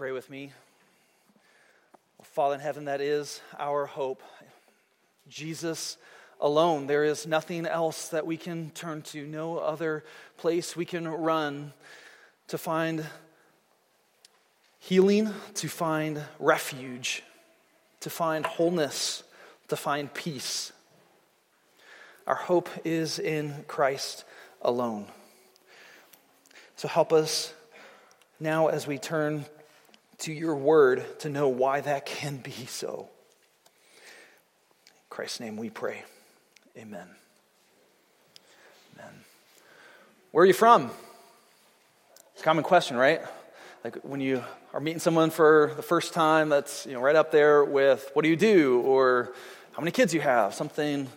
pray with me? Father in heaven, that is our hope. Jesus alone. There is nothing else that we can turn to, no other place we can run to find healing, to find refuge, to find wholeness, to find peace. Our hope is in Christ alone. So help us now as we turn to your word to know why that can be so. In Christ's name we pray. Amen. Amen. Where are you from? It's a common question, right? Like when you are meeting someone for the first time, that's you know right up there with what do you do or how many kids you have, something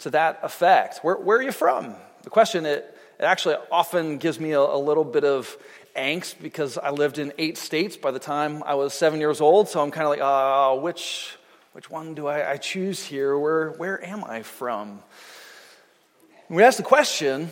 to that effect. Where, where are you from? The question it, it actually often gives me a, a little bit of angst because I lived in eight states by the time I was seven years old. So I'm kind of like, uh, which, which one do I, I choose here? Where, where am I from? And we ask the question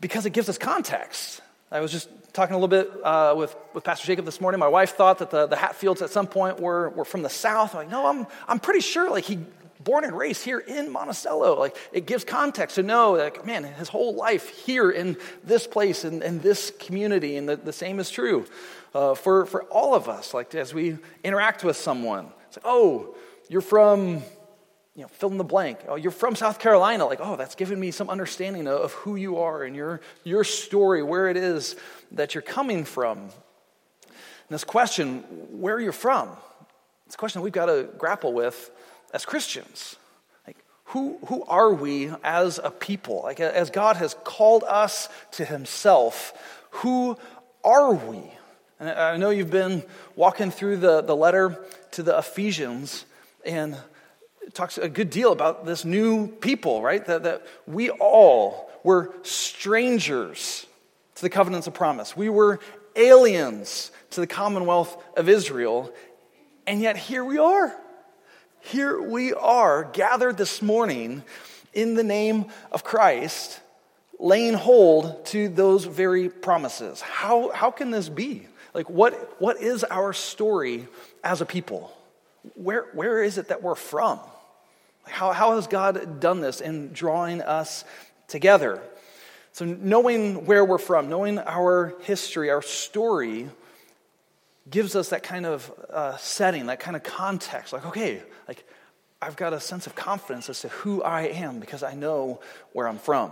because it gives us context. I was just talking a little bit uh, with, with Pastor Jacob this morning. My wife thought that the, the Hatfields at some point were, were from the South. I'm like, no, I'm, I'm pretty sure like he born and raised here in Monticello. Like it gives context to know, like, man, his whole life here in this place and in, in, this community, and the, the same is true uh, for, for all of us. Like as we interact with someone, it's like, oh, you're from, you know, fill in the blank. Oh, you're from South Carolina. Like, oh, that's given me some understanding of, who you are and your, your story, where it is that you're coming from. And this question, where are you're from, it's a question we've got to grapple with as Christians. Like, who, who are we as a people? Like, as God has called us to Himself, who are we? And I know you've been walking through the, the letter to the Ephesians, and talks a good deal about this new people, right? That, that we all were strangers to the covenants of promise. We were aliens to the commonwealth of Israel, and yet here we are here we are gathered this morning in the name of Christ, laying hold to those very promises. How, how can this be? Like, what, what is our story as a people? Where, where is it that we're from? How, how has God done this in drawing us together? So, knowing where we're from, knowing our history, our story, gives us that kind of uh, setting, that kind of context. Like, okay, like I've got a sense of confidence as to who I am because I know where I'm from.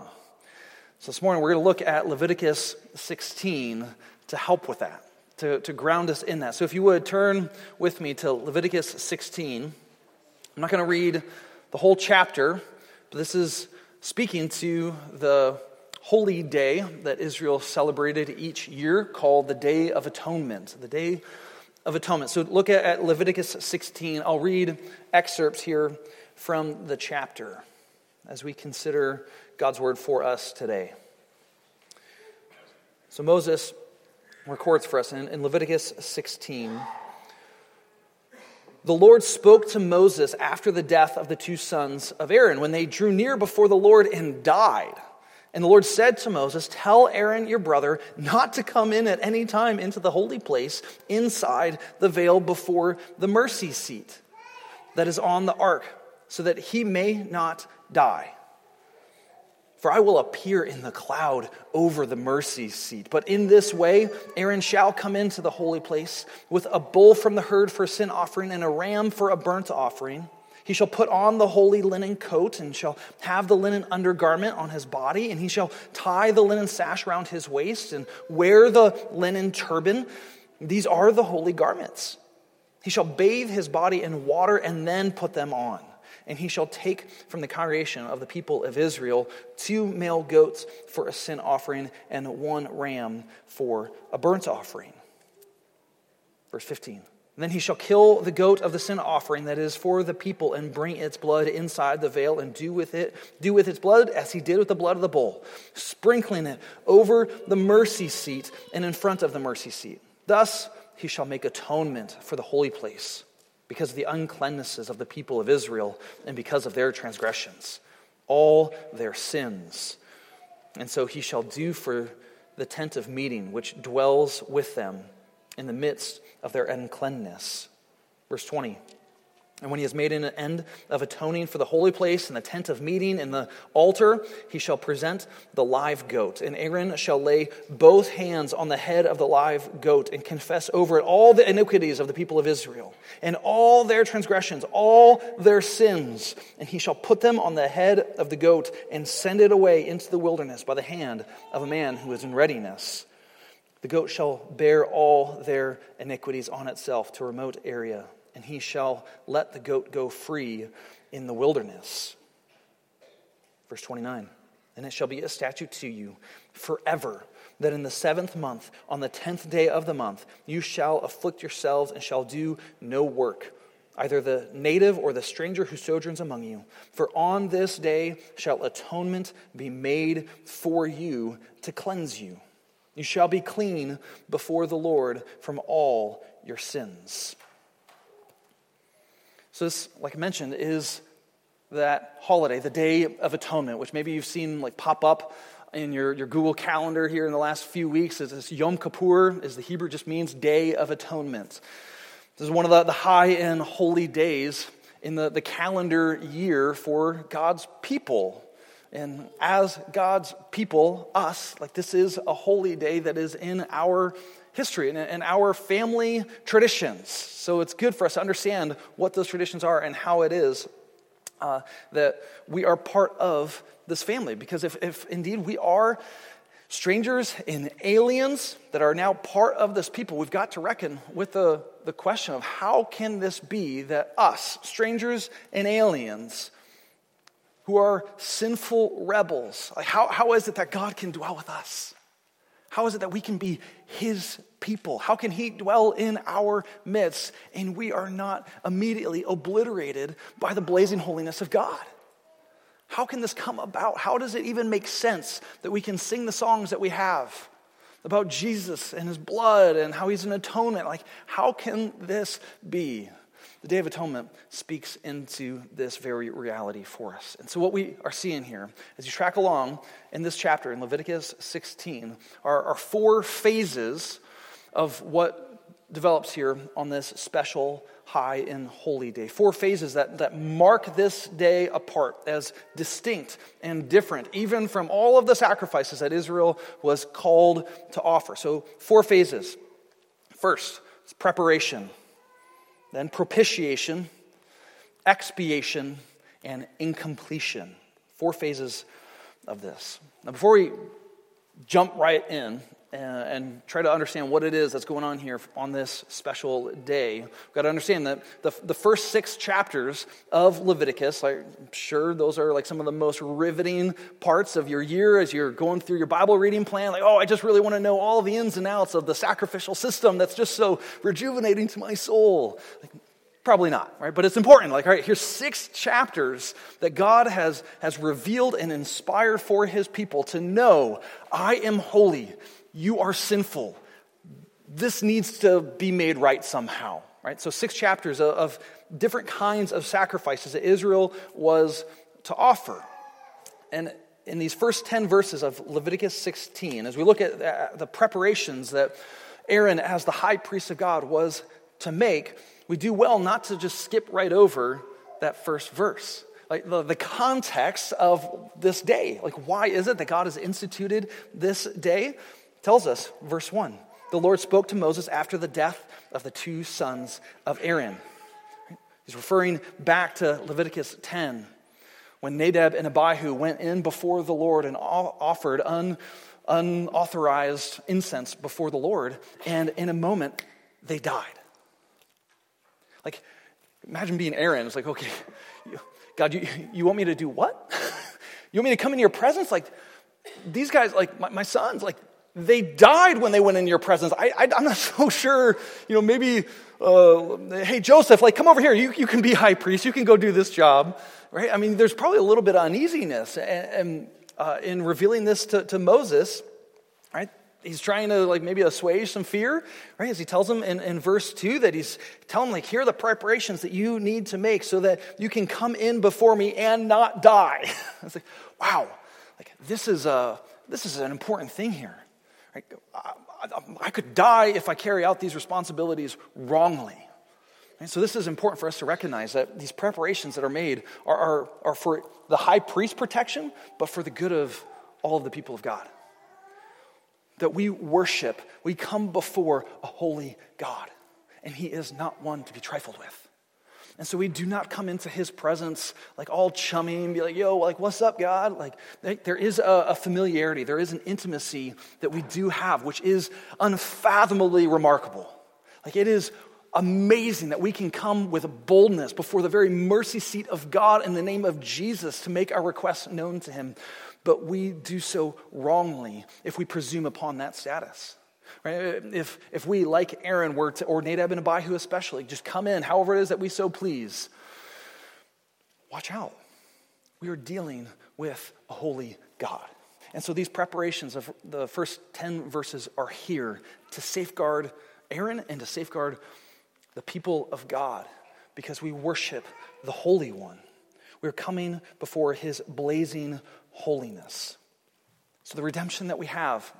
So this morning we're going to look at Leviticus 16 to help with that, to, to ground us in that. So if you would turn with me to Leviticus 16. I'm not going to read the whole chapter, but this is speaking to the holy day that Israel celebrated each year called the Day of Atonement. The Day of Atonement. So look at, Leviticus 16. I'll read excerpts here from the chapter as we consider God's word for us today. So Moses records for us in, in Leviticus 16. The Lord spoke to Moses after the death of the two sons of Aaron when they drew near before the Lord and died. And the Lord said to Moses, Tell Aaron your brother not to come in at any time into the holy place inside the veil before the mercy seat that is on the ark, so that he may not die. For I will appear in the cloud over the mercy seat. But in this way, Aaron shall come into the holy place with a bull from the herd for a sin offering and a ram for a burnt offering. He shall put on the holy linen coat and shall have the linen undergarment on his body, and he shall tie the linen sash around his waist and wear the linen turban. These are the holy garments. He shall bathe his body in water and then put them on. And he shall take from the congregation of the people of Israel two male goats for a sin offering and one ram for a burnt offering. Verse 15. Then he shall kill the goat of the sin offering that is for the people and bring its blood inside the veil and do with it do with its blood as he did with the blood of the bull, sprinkling it over the mercy seat and in front of the mercy seat. Thus he shall make atonement for the holy place because of the uncleannesses of the people of Israel and because of their transgressions, all their sins. And so he shall do for the tent of meeting which dwells with them in the midst of their uncleanness. Verse 20. And when he has made an end of atoning for the holy place and the tent of meeting and the altar, he shall present the live goat. And Aaron shall lay both hands on the head of the live goat and confess over it all the iniquities of the people of Israel and all their transgressions, all their sins. And he shall put them on the head of the goat and send it away into the wilderness by the hand of a man who is in readiness. The goat shall bear all their iniquities on itself to a remote area and he shall let the goat go free in the wilderness. Verse 29 And it shall be a statute to you forever that in the seventh month, on the tenth day of the month, you shall afflict yourselves and shall do no work, either the native or the stranger who sojourns among you. For on this day shall atonement be made for you to cleanse you. You shall be clean before the Lord from all your sins. So, this, like I mentioned, is that holiday, the Day of Atonement, which maybe you've seen like pop up in your, your Google Calendar here in the last few weeks. It's Yom Kippur, is the Hebrew just means Day of Atonement. This is one of the, the high and holy days in the, the calendar year for God's people. And as God's people, us, like this is a holy day that is in our history and, and our family traditions. So it's good for us to understand what those traditions are and how it is uh, that we are part of this family. Because if, if indeed we are strangers and aliens that are now part of this people, we've got to reckon with the, the question of how can this be that us, strangers and aliens, who are sinful rebels, like how, how is it that God can dwell with us? How is it that we can be his people? How can he dwell in our midst and we are not immediately obliterated by the blazing holiness of God? How can this come about? How does it even make sense that we can sing the songs that we have about Jesus and his blood and how he's an atonement? Like, how can this be? The Day of Atonement speaks into this very reality for us. And so, what we are seeing here, as you track along in this chapter in Leviticus 16, are, are four phases of what develops here on this special high and holy day. Four phases that, that mark this day apart as distinct and different, even from all of the sacrifices that Israel was called to offer. So, four phases. First, it's preparation then propitiation, expiation, and incompletion. Four phases of this. Now, before we jump right in Uh, and try to understand what it is that's going on here on this special day. We've got to understand that the, the first six chapters of Leviticus, I'm sure those are like some of the most riveting parts of your year as you're going through your Bible reading plan. Like, oh, I just really want to know all the ins and outs of the sacrificial system that's just so rejuvenating to my soul. Like, Probably not, right? But it's important. Like, all right, here's six chapters that God has, has revealed and inspired for his people to know I am holy you are sinful. This needs to be made right somehow, right? So, six chapters of, different kinds of sacrifices that Israel was to offer. And in these first 10 verses of Leviticus 16, as we look at uh, the preparations that Aaron, as the high priest of God, was to make, we do well not to just skip right over that first verse. Like the, the context of this day. Like, why is it that God has instituted this day? Tells us, verse 1 the Lord spoke to Moses after the death of the two sons of Aaron. He's referring back to Leviticus 10 when Nadab and Abihu went in before the Lord and offered un, unauthorized incense before the Lord, and in a moment, they died. Like, imagine being Aaron. It's like, okay, God, you, you want me to do what? you want me to come into your presence? Like, these guys, like my, my sons, like they died when they went in your presence. I, am not so sure, you know, maybe, uh, hey, Joseph, like, come over here. You, you can be high priest. You can go do this job, right? I mean, there's probably a little bit of uneasiness and, and uh, in revealing this to, to Moses, right? He's trying to, like, maybe assuage some fear, right? As he tells him in, in verse 2 that he's telling him, like, here are the preparations that you need to make so that you can come in before me and not die. it's like, wow, like, this is, a, this is an important thing here. I could die if I carry out these responsibilities wrongly. And so, this is important for us to recognize that these preparations that are made are, are, are for the high priest protection, but for the good of all of the people of God. That we worship, we come before a holy God, and He is not one to be trifled with. And so we do not come into his presence like all chummy and be like, yo, like, what's up, God? Like, there is a, a, familiarity, there is an intimacy that we do have, which is unfathomably remarkable. Like, it is amazing that we can come with boldness before the very mercy seat of God in the name of Jesus to make our requests known to him. But we do so wrongly if we presume upon that status. Right? If, if we, like Aaron, were to, or Nadab and Abihu especially, just come in however it is that we so please, watch out. We are dealing with a holy God. And so these preparations of the first 10 verses are here to safeguard Aaron and to safeguard the people of God because we worship the Holy One. We're coming before his blazing holiness. So, the redemption that we have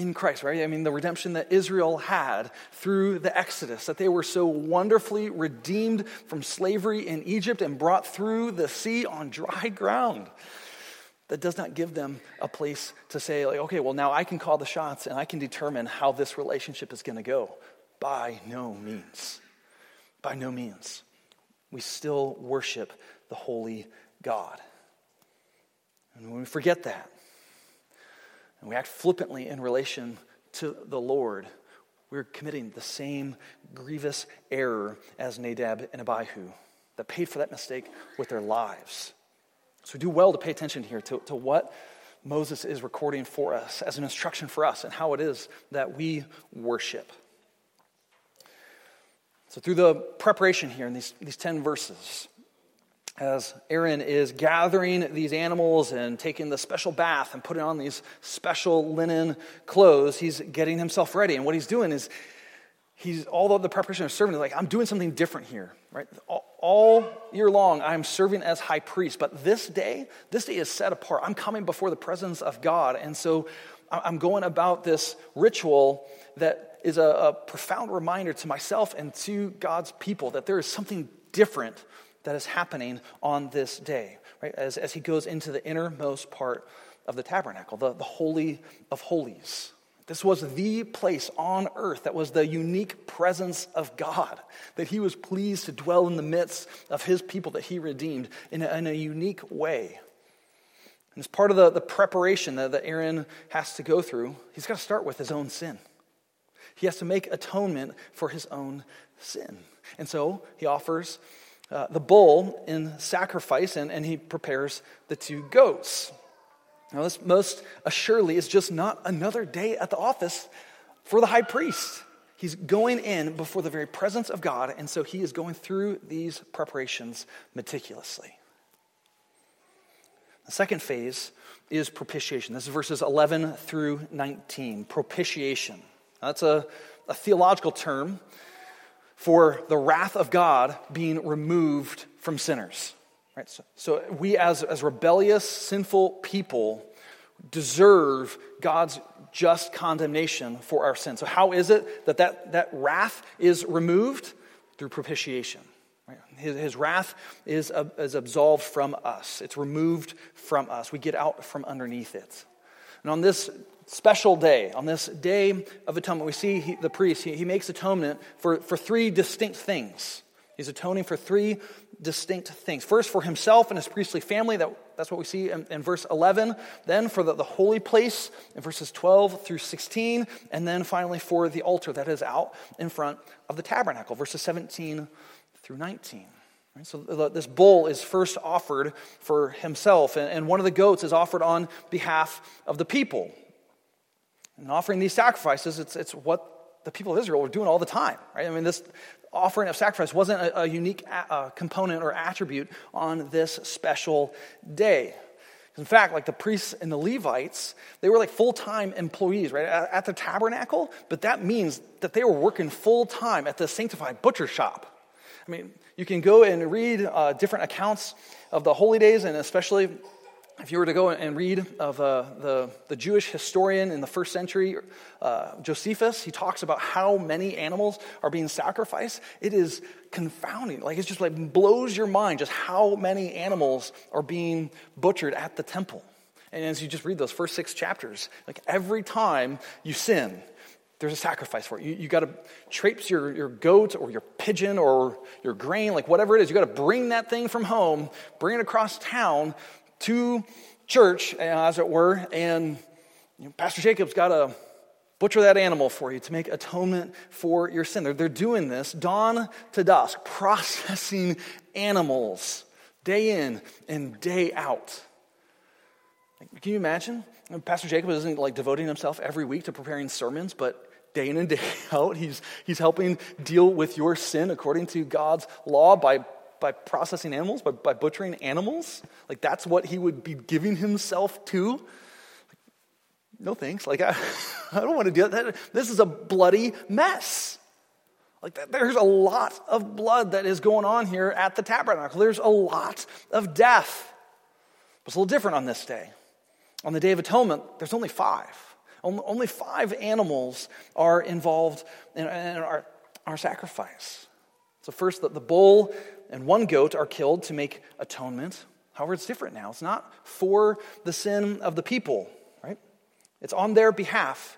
in Christ, right? I mean, the redemption that Israel had through the Exodus, that they were so wonderfully redeemed from slavery in Egypt and brought through the sea on dry ground. That does not give them a place to say, like, okay, well, now I can call the shots and I can determine how this relationship is going to go. By no means. By no means. We still worship the holy God. And when we forget that, and we act flippantly in relation to the Lord, we're committing the same grievous error as Nadab and Abihu that paid for that mistake with their lives. So we do well to pay attention here to, to what Moses is recording for us as an instruction for us and how it is that we worship. So, through the preparation here in these, these 10 verses, as Aaron is gathering these animals and taking the special bath and putting on these special linen clothes, he's getting himself ready. And what he's doing is, he's although the preparation of serving is like, I'm doing something different here, right? All, all year long, I'm serving as high priest, but this day, this day is set apart. I'm coming before the presence of God, and so I'm going about this ritual that is a, a profound reminder to myself and to God's people that there is something different that is happening on this day, right? As, as he goes into the innermost part of the tabernacle, the, the Holy of Holies. This was the place on earth that was the unique presence of God, that he was pleased to dwell in the midst of his people that he redeemed in a, in a unique way. And as part of the, the preparation that, that Aaron has to go through, he's got to start with his own sin. He has to make atonement for his own sin. And so he offers uh, the bull in sacrifice and, and he prepares the two goats. Now, this most assuredly is just not another day at the office for the high priest. He's going in before the very presence of God, and so he is going through these preparations meticulously. The second phase is propitiation. This is verses 11 through 19. Propitiation. That's a, a theological term for the wrath of God being removed from sinners. Right? So, so we, as, as rebellious, sinful people, deserve God's just condemnation for our sin. So, how is it that that, that wrath is removed? Through propitiation. His, his wrath is, uh, is absolved from us, it's removed from us. We get out from underneath it. And on this special day, on this day of atonement, we see he, the priest, he, he makes atonement for, for three distinct things. He's atoning for three distinct things. First, for himself and his priestly family. That, that's what we see in, in verse 11. Then, for the, the, holy place in verses 12 through 16. And then, finally, for the altar that is out in front of the tabernacle, verses 17 through 19. Right? So, this bull is first offered for himself, and one of the goats is offered on behalf of the people. And offering these sacrifices, it's, it's what the people of Israel were doing all the time, right? I mean, this offering of sacrifice wasn't a, a unique a, a component or attribute on this special day. In fact, like the priests and the Levites, they were like full time employees, right, at, at the tabernacle, but that means that they were working full time at the sanctified butcher shop. I mean, you can go and read uh, different accounts of the holy days and especially if you were to go and read of uh, the, the Jewish historian in the first century, uh, Josephus, he talks about how many animals are being sacrificed. It is confounding. Like, it just like blows your mind just how many animals are being butchered at the temple. And as you just read those first six chapters, like every time you sin, there's a sacrifice for it. You, you got to traipse your, your goat or your pigeon or your grain, like whatever it is. You got to bring that thing from home, bring it across town to church, uh, as it were, and Pastor Jacob's got to butcher that animal for you to make atonement for your sin. They're, they're doing this dawn to dusk, processing animals day in and day out. Can you imagine? Pastor Jacob isn't like devoting himself every week to preparing sermons, but day in and day out. He's, he's helping deal with your sin according to God's law by, by processing animals, by, by butchering animals. Like, that's what he would be giving himself to. Like, no thanks. Like, I, I don't want to do that. This is a bloody mess. Like, there's a lot of blood that is going on here at the tabernacle. There's a lot of death. It's a little different on this day. On the Day of Atonement, there's only five. Only five animals are involved in our, our sacrifice. So, first, the, the bull and one goat are killed to make atonement. However, it's different now. It's not for the sin of the people, right? It's on their behalf,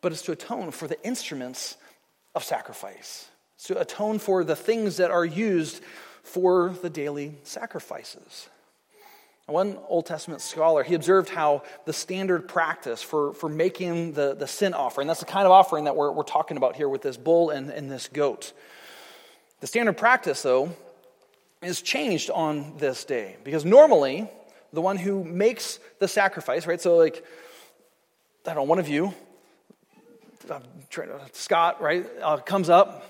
but it's to atone for the instruments of sacrifice. It's to atone for the things that are used for the daily sacrifices. One Old Testament scholar, he observed how the standard practice for, for making the, the sin offering, that's the kind of offering that we're, we're talking about here with this bull and, and this goat. The standard practice, though, is changed on this day because normally the one who makes the sacrifice, right? So, like, I don't know, one of you, Scott, right, uh, comes up.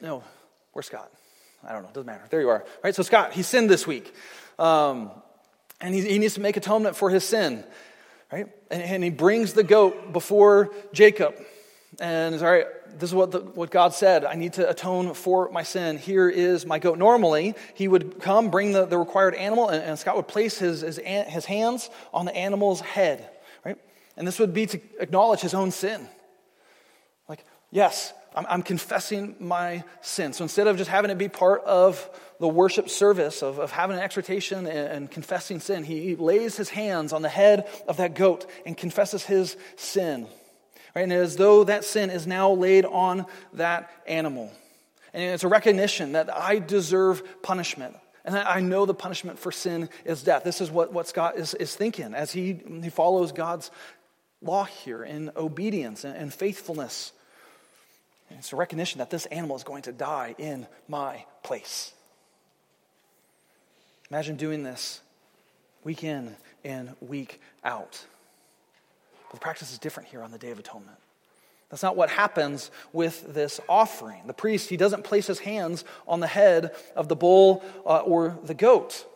No, where's Scott? I don't know, doesn't matter. There you are. Right, so Scott, he sinned this week. Um, and he, he needs to make atonement for his sin, right? And, and he brings the goat before Jacob and all right this is what, the, what god said. I need to atone for my sin. Here is my goat. Normally he would come bring the, the required animal and, and scott would place his, his, his hands on the animal's head right? And this would be to acknowledge his own sin. Like yes I'm, I'm confessing my sin. So instead of just having it be part of the worship service of, of having an exhortation and, and confessing sin, he lays his hands on the head of that goat and confesses his sin. Right? And as though that sin is now laid on that animal. And it's a recognition that I deserve punishment. And I know the punishment for sin is death. This is what, what Scott is, is thinking as he, he follows God's law here in obedience and, and faithfulness. And it's a recognition that this animal is going to die in my place. Imagine doing this week in and week out. The practice is different here on the Day of Atonement. That's not what happens with this offering. The priest, he doesn't place his hands on the head of the bull uh, or the goat.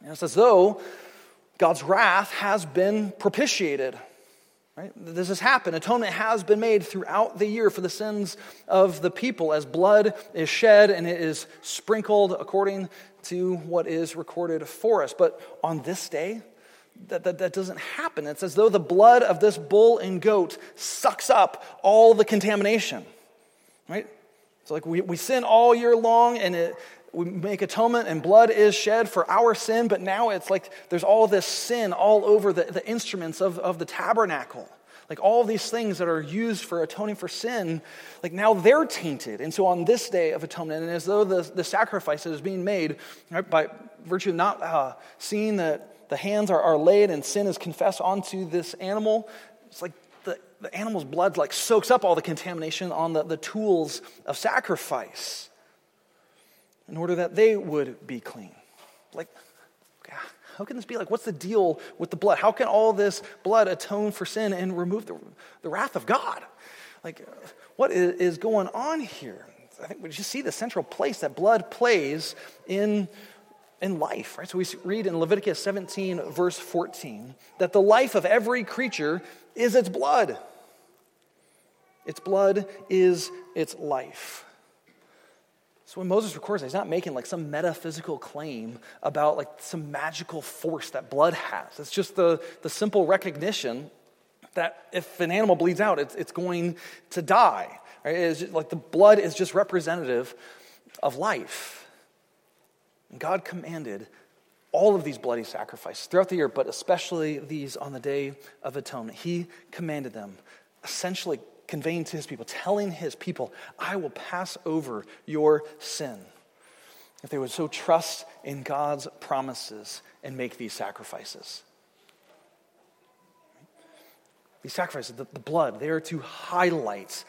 And it's as though God's wrath has been propitiated. Right? This has happened. Atonement has been made throughout the year for the sins of the people as blood is shed and it is sprinkled according to what is recorded for us. But on this day, that, that, that doesn't happen. It's as though the blood of this bull and goat sucks up all the contamination. Right? So, like, we, we sin all year long and it, we make atonement and blood is shed for our sin, but now it's like there's all this sin all over the, the instruments of, of the tabernacle. Like all these things that are used for atoning for sin, like now they're tainted. And so on this day of atonement, and as though the, the sacrifice that is being made right, by virtue of not uh, seeing that the hands are, are laid and sin is confessed onto this animal, it's like the, the animal's blood like soaks up all the contamination on the, the tools of sacrifice in order that they would be clean. Like, how can this be? Like, what's the deal with the blood? How can all this blood atone for sin and remove the, the wrath of God? Like, what is going on here? I think we just see the central place that blood plays in, in life, right? So we read in Leviticus 17, verse 14, that the life of every creature is its blood. Its blood is its life. So when Moses records, he's not making like some metaphysical claim about like some magical force that blood has. It's just the, the simple recognition that if an animal bleeds out, it's, it's going to die. Right? It's just, like the blood is just representative of life. And God commanded all of these bloody sacrifices throughout the year, but especially these on the Day of Atonement. He commanded them, essentially conveying to his people, telling his people, I will pass over your sin. If they would so trust in God's promises and make these sacrifices. These sacrifices, the, the blood, they are to highlight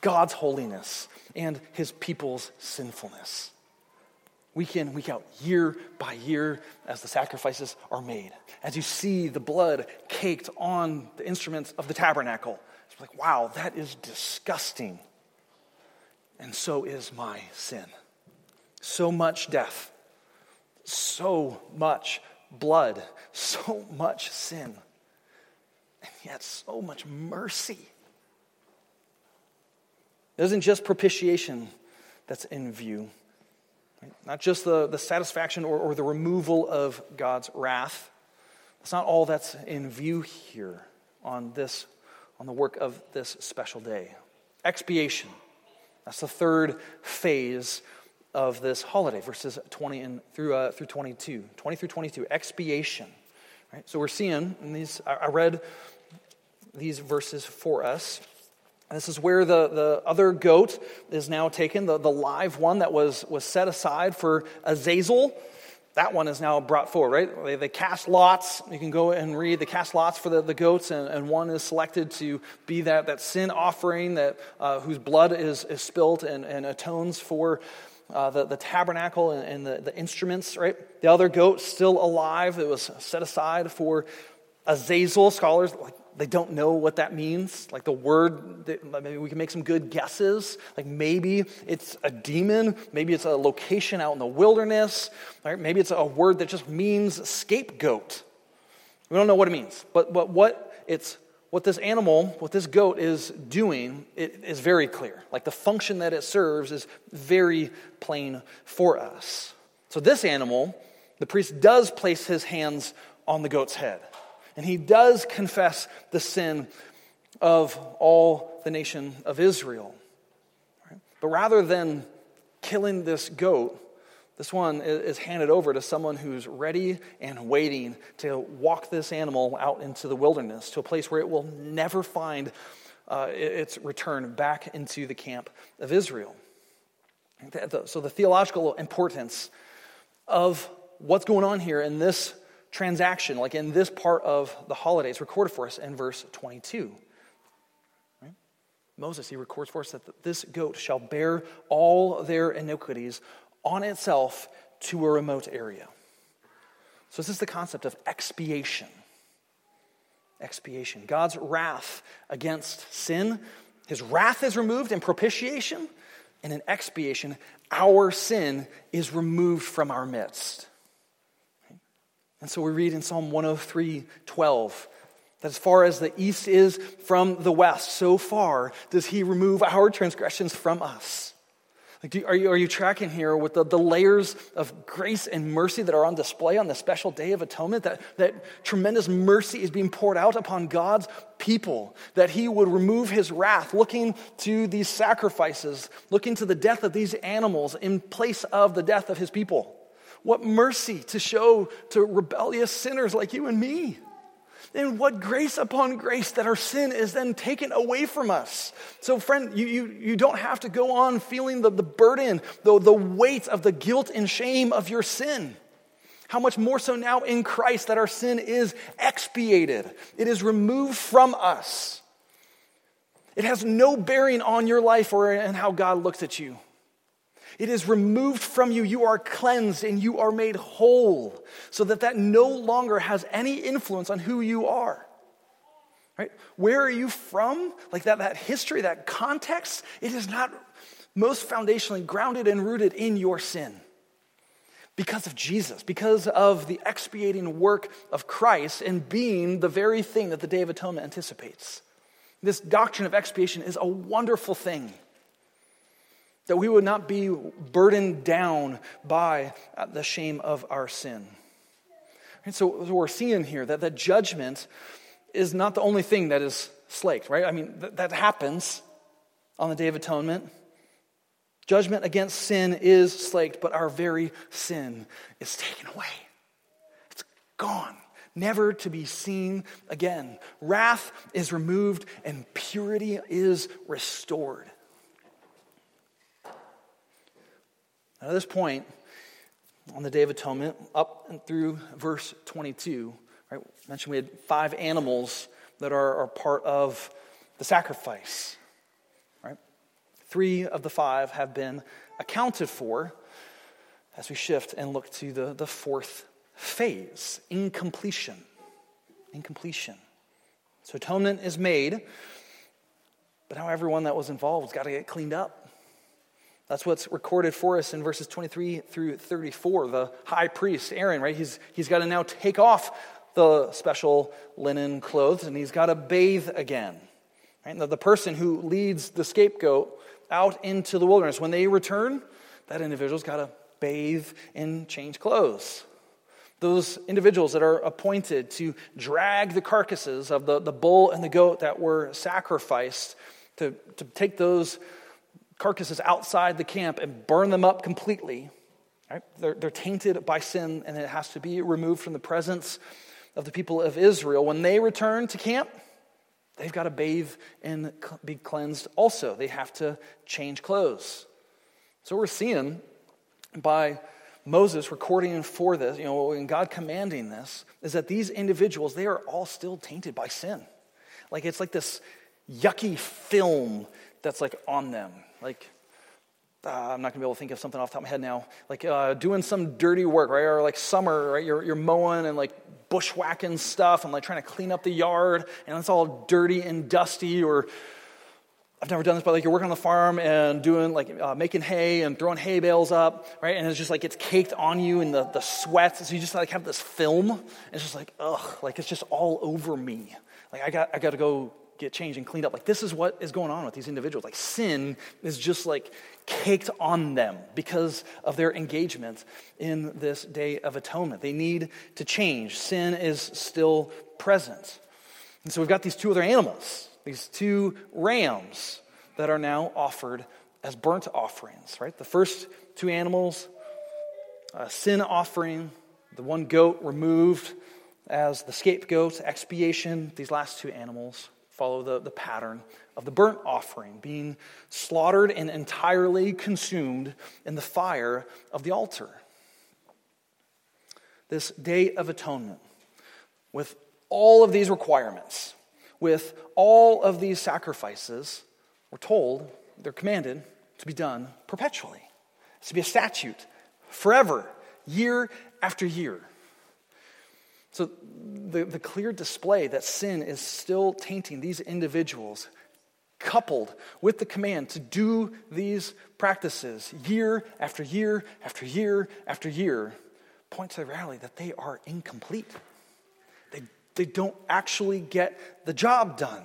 God's holiness and his people's sinfulness. Week in, week out, year by year, as the sacrifices are made. As you see the blood caked on the instruments of the tabernacle, It's like, wow, that is disgusting. And so is my sin. So much death, so much blood, so much sin, and yet so much mercy. It isn't just propitiation that's in view, right? not just the, the satisfaction or, or the removal of God's wrath. That's not all that's in view here on this on the work of this special day. Expiation. That's the third phase of this holiday, verses 20 and through, uh, through 22. 20 through 22, expiation. Right? So we're seeing in these, I read these verses for us. This is where the, the other goat is now taken, the, the live one that was, was set aside for Azazel that one is now brought forward, right? They, they, cast lots. You can go and read. They cast lots for the, the goats, and, and one is selected to be that, that sin offering that, uh, whose blood is, is spilt and, and atones for uh, the, the tabernacle and, and the, the instruments, right? The other goat still alive. It was set aside for Azazel. Scholars like they don't know what that means. Like the word, maybe we can make some good guesses. Like maybe it's a demon, maybe it's a location out in the wilderness, right? maybe it's a word that just means scapegoat. We don't know what it means, but, but what it's what this animal, what this goat is doing, it is very clear. Like the function that it serves is very plain for us. So this animal, the priest does place his hands on the goat's head. And he does confess the sin of all the nation of Israel. But rather than killing this goat, this one is handed over to someone who's ready and waiting to walk this animal out into the wilderness, to a place where it will never find uh, its return back into the camp of Israel. So, the theological importance of what's going on here in this transaction, like in this part of the holiday. It's recorded for us in verse 22. Right? Moses, he records for us that this goat shall bear all their iniquities on itself to a remote area. So, this is the concept of expiation. Expiation. God's wrath against sin, his wrath is removed in propitiation, and in expiation, our sin is removed from our midst. And so we read in Psalm 103 12 that as far as the east is from the west, so far does he remove our transgressions from us. Like, do, are, you, are you tracking here with the, the layers of grace and mercy that are on display on the special day of atonement? That, that tremendous mercy is being poured out upon God's people, that he would remove his wrath, looking to these sacrifices, looking to the death of these animals in place of the death of his people. What mercy to show to rebellious sinners like you and me. And what grace upon grace that our sin is then taken away from us. So, friend, you, you, you don't have to go on feeling the, the burden, the, the weight of the guilt and shame of your sin. How much more so now in Christ that our sin is expiated, it is removed from us. It has no bearing on your life or in how God looks at you. It is removed from you. You are cleansed and you are made whole so that that no longer has any influence on who you are. Right? Where are you from? Like that, that history, that context, it is not most foundationally grounded and rooted in your sin. Because of Jesus, because of the expiating work of Christ and being the very thing that the Day of Atonement anticipates. This doctrine of expiation is a wonderful thing. That we would not be burdened down by uh, the shame of our sin. And so, we're seeing here that the judgment is not the only thing that is slaked, right? I mean, th- that happens on the Day of Atonement. Judgment against sin is slaked, but our very sin is taken away. It's gone, never to be seen again. Wrath is removed and purity is restored. Now, at this point, on the Day of Atonement, up and through verse 22, right, I mentioned we had five animals that are, are part of the sacrifice. Right? Three of the five have been accounted for as we shift and look to the, the fourth phase incompletion. Incompletion. So atonement is made, but now everyone that was involved has got to get cleaned up. That's what's recorded for us in verses 23 through 34. The high priest, Aaron, right? He's, he's got to now take off the special linen clothes and he's got to bathe again. Right? The person who leads the scapegoat out into the wilderness, when they return, that individual's got to bathe and change clothes. Those individuals that are appointed to drag the carcasses of the, the bull and the goat that were sacrificed, to, to take those carcasses outside the camp and burn them up completely. Right? They're, they're tainted by sin, and it has to be removed from the presence of the people of Israel. When they return to camp, they've got to bathe and be cleansed also. They have to change clothes. So we're seeing by Moses recording for this, you know, and God commanding this, is that these individuals, they are all still tainted by sin. Like it's like this yucky film that's like on them. Like, uh, I'm not gonna be able to think of something off the top of my head now. Like uh, doing some dirty work, right? Or like summer, right? You're, you're mowing and like bushwhacking stuff and like trying to clean up the yard, and it's all dirty and dusty. Or I've never done this, but like you're working on the farm and doing like uh, making hay and throwing hay bales up, right? And it's just like it's caked on you and the, the sweat. So you just like have this film. It's just like, ugh, like it's just all over me. Like I got, I got to go get changed and cleaned up. Like, this is what is going on with these individuals. Like, sin is just like caked on them because of their engagement in this day of atonement. They need to change. Sin is still present. And so we've got these two other animals, these two rams that are now offered as burnt offerings, right? The first two animals, a sin offering, the one goat removed as the scapegoat, expiation, these last two animals follow the, the pattern of the burnt offering being slaughtered and entirely consumed in the fire of the altar. This day of atonement, with all of these requirements, with all of these sacrifices, we're told, they're commanded to be done perpetually. It's to be a statute forever, year after year. So, the, the clear display that sin is still tainting these individuals, coupled with the command to do these practices year after year after year after year, points to the reality that they are incomplete. They, they don't actually get the job done.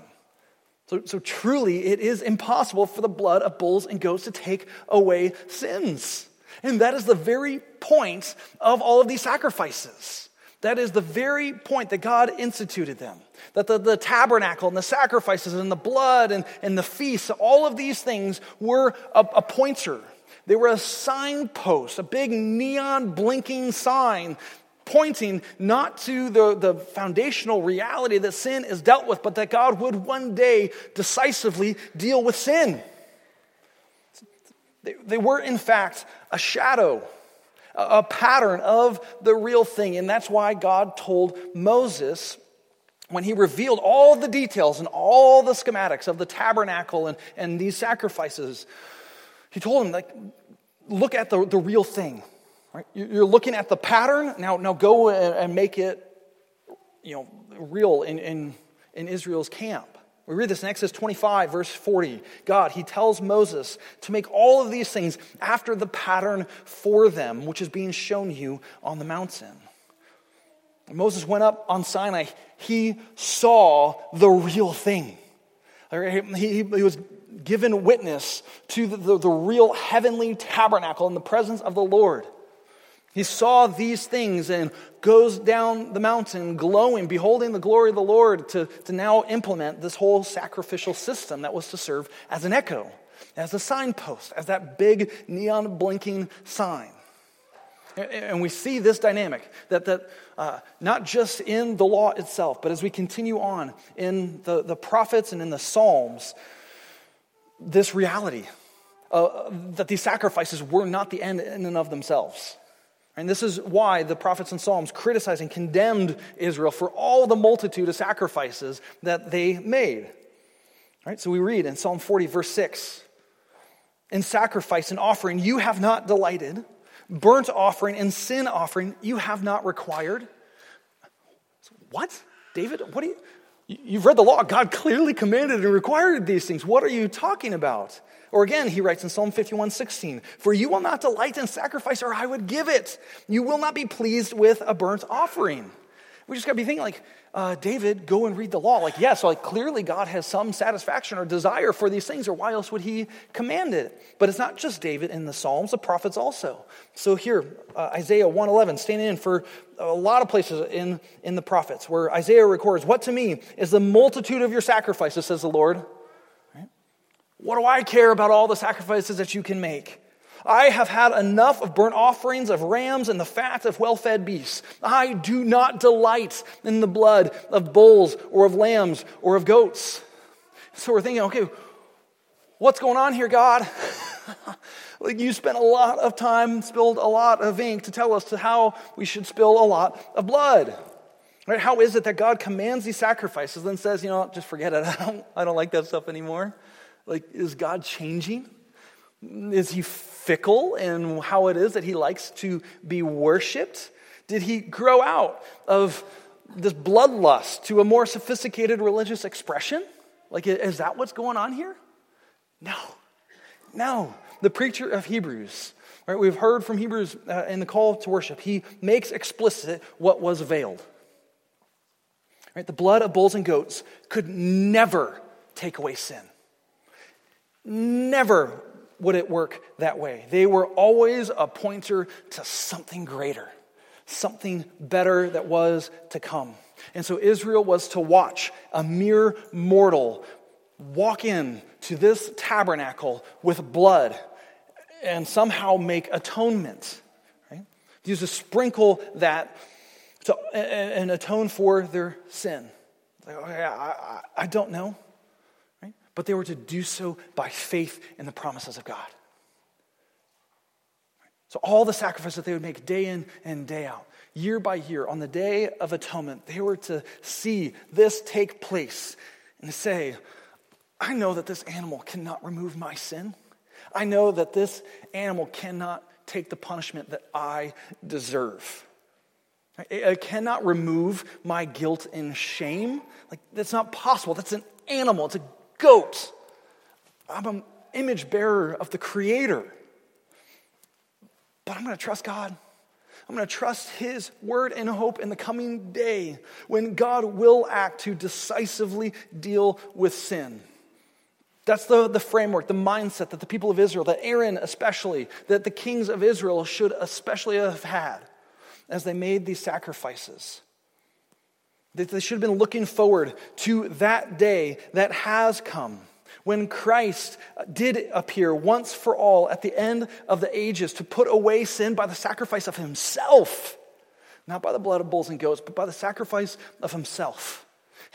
So, so truly, it is impossible for the blood of bulls and goats to take away sins. And that is the very point of all of these sacrifices. That is the very point that God instituted them. That the, the tabernacle and the sacrifices and the blood and, and the feasts, all of these things were a, a pointer. They were a signpost, a big neon blinking sign pointing not to the, the foundational reality that sin is dealt with, but that God would one day decisively deal with sin. They, they were, in fact, a shadow a pattern of the real thing. And that's why God told Moses when he revealed all the details and all the schematics of the tabernacle and, and these sacrifices, he told him, like, look at the, the real thing. Right? You're looking at the pattern. Now, now go and make it, you know, real in, in, in Israel's camp. We read this in Exodus 25, verse 40. God, he tells Moses to make all of these things after the pattern for them, which is being shown you on the mountain. When Moses went up on Sinai, he saw the real thing. He, he, was given witness to the, the, the real heavenly tabernacle in the presence of the Lord. He saw these things and goes down the mountain glowing, beholding the glory of the Lord to, to now implement this whole sacrificial system that was to serve as an echo, as a signpost, as that big neon blinking sign. And we see this dynamic that, that uh, not just in the law itself, but as we continue on in the, the prophets and in the Psalms, this reality uh, that these sacrifices were not the end in and of themselves. And this is why the prophets and Psalms criticized and condemned Israel for all the multitude of sacrifices that they made. All right, so we read in Psalm 40, verse 6 In sacrifice and offering you have not delighted, burnt offering and sin offering you have not required. What? David, what do you. You've read the law. God clearly commanded and required these things. What are you talking about? Or again, he writes in Psalm 51 16, For you will not delight in sacrifice, or I would give it. You will not be pleased with a burnt offering. We just got to be thinking, like, uh, David, go and read the law. Like, yes, yeah, so like clearly God has some satisfaction or desire for these things, or why else would he command it? But it's not just David in the Psalms, the prophets also. So here, uh, Isaiah 111, standing in for a lot of places in, in the prophets, where Isaiah records, What to me is the multitude of your sacrifices, says the Lord. Right? What do I care about all the sacrifices that you can make? I have had enough of burnt offerings of rams and the fat of well fed beasts. I do not delight in the blood of bulls or of lambs or of goats. So we're thinking, okay, what's going on here, God? like you spent a lot of time, spilled a lot of ink to tell us to how we should spill a lot of blood. Right? How is it that God commands these sacrifices, and says, you know, just forget it. I don't, I don't like that stuff anymore? Like, is God changing? Is he fickle in how it is that he likes to be worshiped? Did he grow out of this bloodlust to a more sophisticated religious expression? Like, is that what's going on here? No. No. The preacher of Hebrews, right, we've heard from Hebrews uh, in the call to worship, he makes explicit what was veiled. Right, the blood of bulls and goats could never take away sin. Never would it work that way. They were always a pointer to something greater, something better that was to come. And so Israel was to watch a mere mortal walk in to this tabernacle with blood and somehow make atonement. Right? Use to sprinkle that to, and atone for their sin. Like, oh, okay, I, I, I don't know but they were to do so by faith in the promises of God. So, all the sacrifices that they would make day in and day out, year by year, on the day of atonement, they were to see this take place and say, I know that this animal cannot remove my sin. I know that this animal cannot take the punishment that I deserve. It cannot remove my guilt and shame. Like, that's not possible. That's an animal, it's a goat. I'm an image bearer of the Creator. But I'm going to trust God. I'm going to trust His word and hope in the coming day when God will act to decisively deal with sin. That's the, the framework, the mindset that the people of Israel, that Aaron especially, that the kings of Israel should especially have had as they made these sacrifices. That they should have been looking forward to that day that has come when Christ did appear once for all at the end of the ages to put away sin by the sacrifice of himself. Not by the blood of bulls and goats, but by the sacrifice of himself.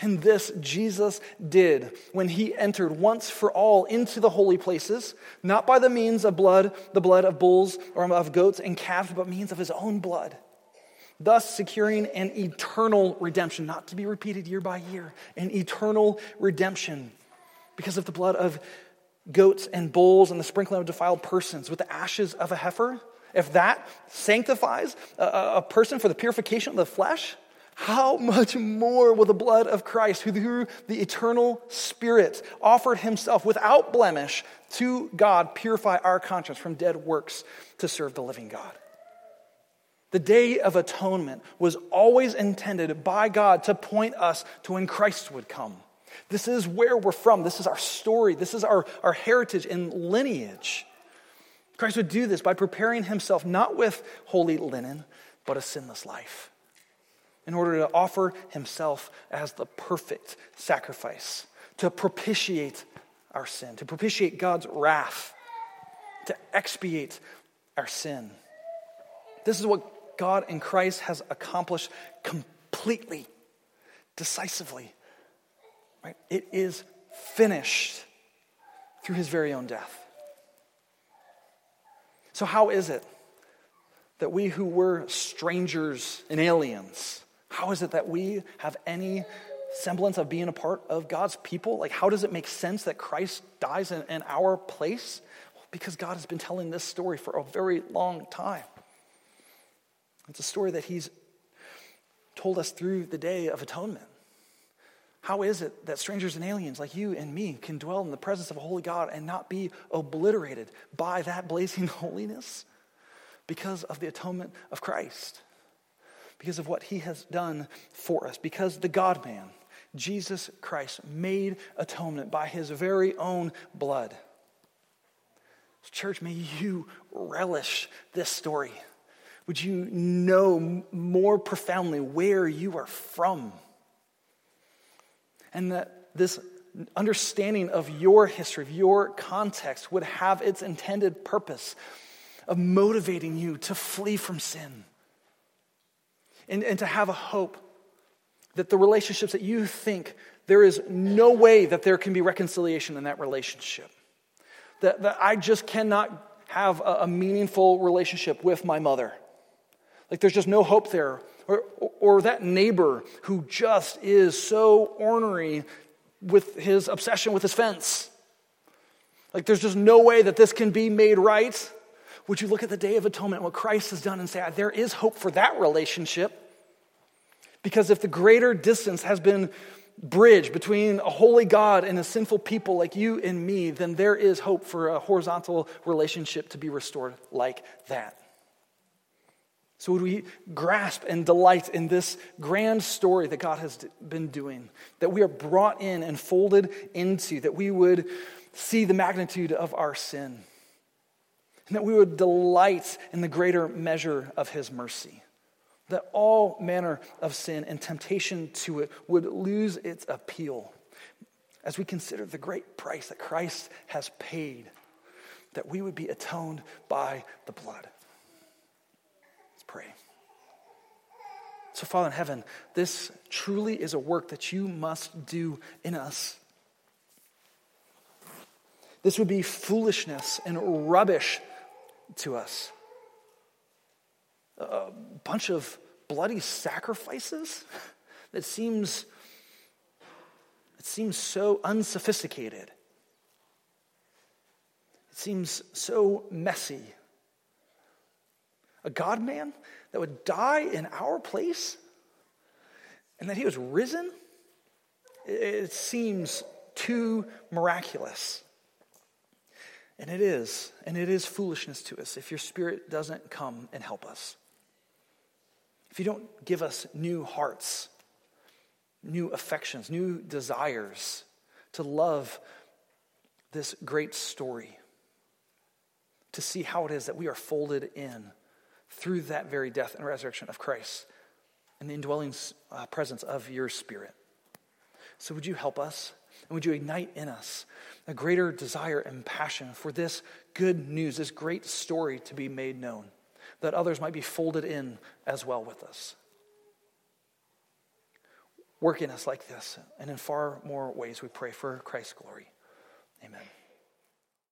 And this Jesus did when he entered once for all into the holy places, not by the means of blood, the blood of bulls or of goats and calves, but means of his own blood thus securing an eternal redemption, not to be repeated year by year, an eternal redemption because of the blood of goats and bulls and the sprinkling of defiled persons with the ashes of a heifer. If that sanctifies a, a person for the purification of the flesh, how much more will the blood of Christ, who through the eternal Spirit offered himself without blemish to God, purify our conscience from dead works to serve the living God? The Day of Atonement was always intended by God to point us to when Christ would come. This is where we're from. This is our story. This is our, our heritage and lineage. Christ would do this by preparing himself not with holy linen, but a sinless life in order to offer himself as the perfect sacrifice, to propitiate our sin, to propitiate God's wrath, to expiate our sin. This is what God in Christ has accomplished completely, decisively. Right? It is finished through his very own death. So, how is it that we who were strangers and aliens, how is it that we have any semblance of being a part of God's people? Like, how does it make sense that Christ dies in, in our place? Because God has been telling this story for a very long time. It's a story that He's told us through the day of atonement. How is it that strangers and aliens like you and me can dwell in the presence of a holy God and not be obliterated by that blazing holiness? Because of the atonement of Christ, because of what he has done for us, because the God man, Jesus Christ, made atonement by his very own blood. Church, may you relish this story. Would you know more profoundly where you are from? and that this understanding of your history, of your context, would have its intended purpose of motivating you to flee from sin and, and to have a hope that the relationships that you think there is no way that there can be reconciliation in that relationship. That, that I just cannot have a, a meaningful relationship with my mother. Like there's just no hope there or, or that neighbor who just is so ornery with his obsession with his fence. Like, there's just no way that this can be made right. Would you look at the Day of Atonement, what Christ has done, and say, there is hope for that relationship? Because if the greater distance has been bridged between a holy God and a sinful people like you and me, then there is hope for a horizontal relationship to be restored like that. So, would we grasp and delight in this grand story that God has been doing, that we are brought in and folded into, that we would see the magnitude of our sin, and that we would delight in the greater measure of His mercy, that all manner of sin and temptation to it would lose its appeal as we consider the great price that Christ has paid, that we would be atoned by the blood pray. So, Father in heaven, this truly is a work that you must do in us. This would be foolishness and rubbish to us. A bunch of bloody sacrifices that seems it seems so unsophisticated. It seems so messy a God man that would die in our place and that he was risen, it seems too miraculous. And it is, and it is foolishness to us if your spirit doesn't come and help us. If you don't give us new hearts, new affections, new desires to love this great story, to see how it is that we are folded in through that very death and resurrection of Christ and the indwelling uh, presence of your Spirit. So, would you help us? And would you ignite in us a greater desire and passion for this good news, this great story to be made known, that others might be folded in as well with us? Work in us like this, and in far more ways we pray for Christ's glory. Amen.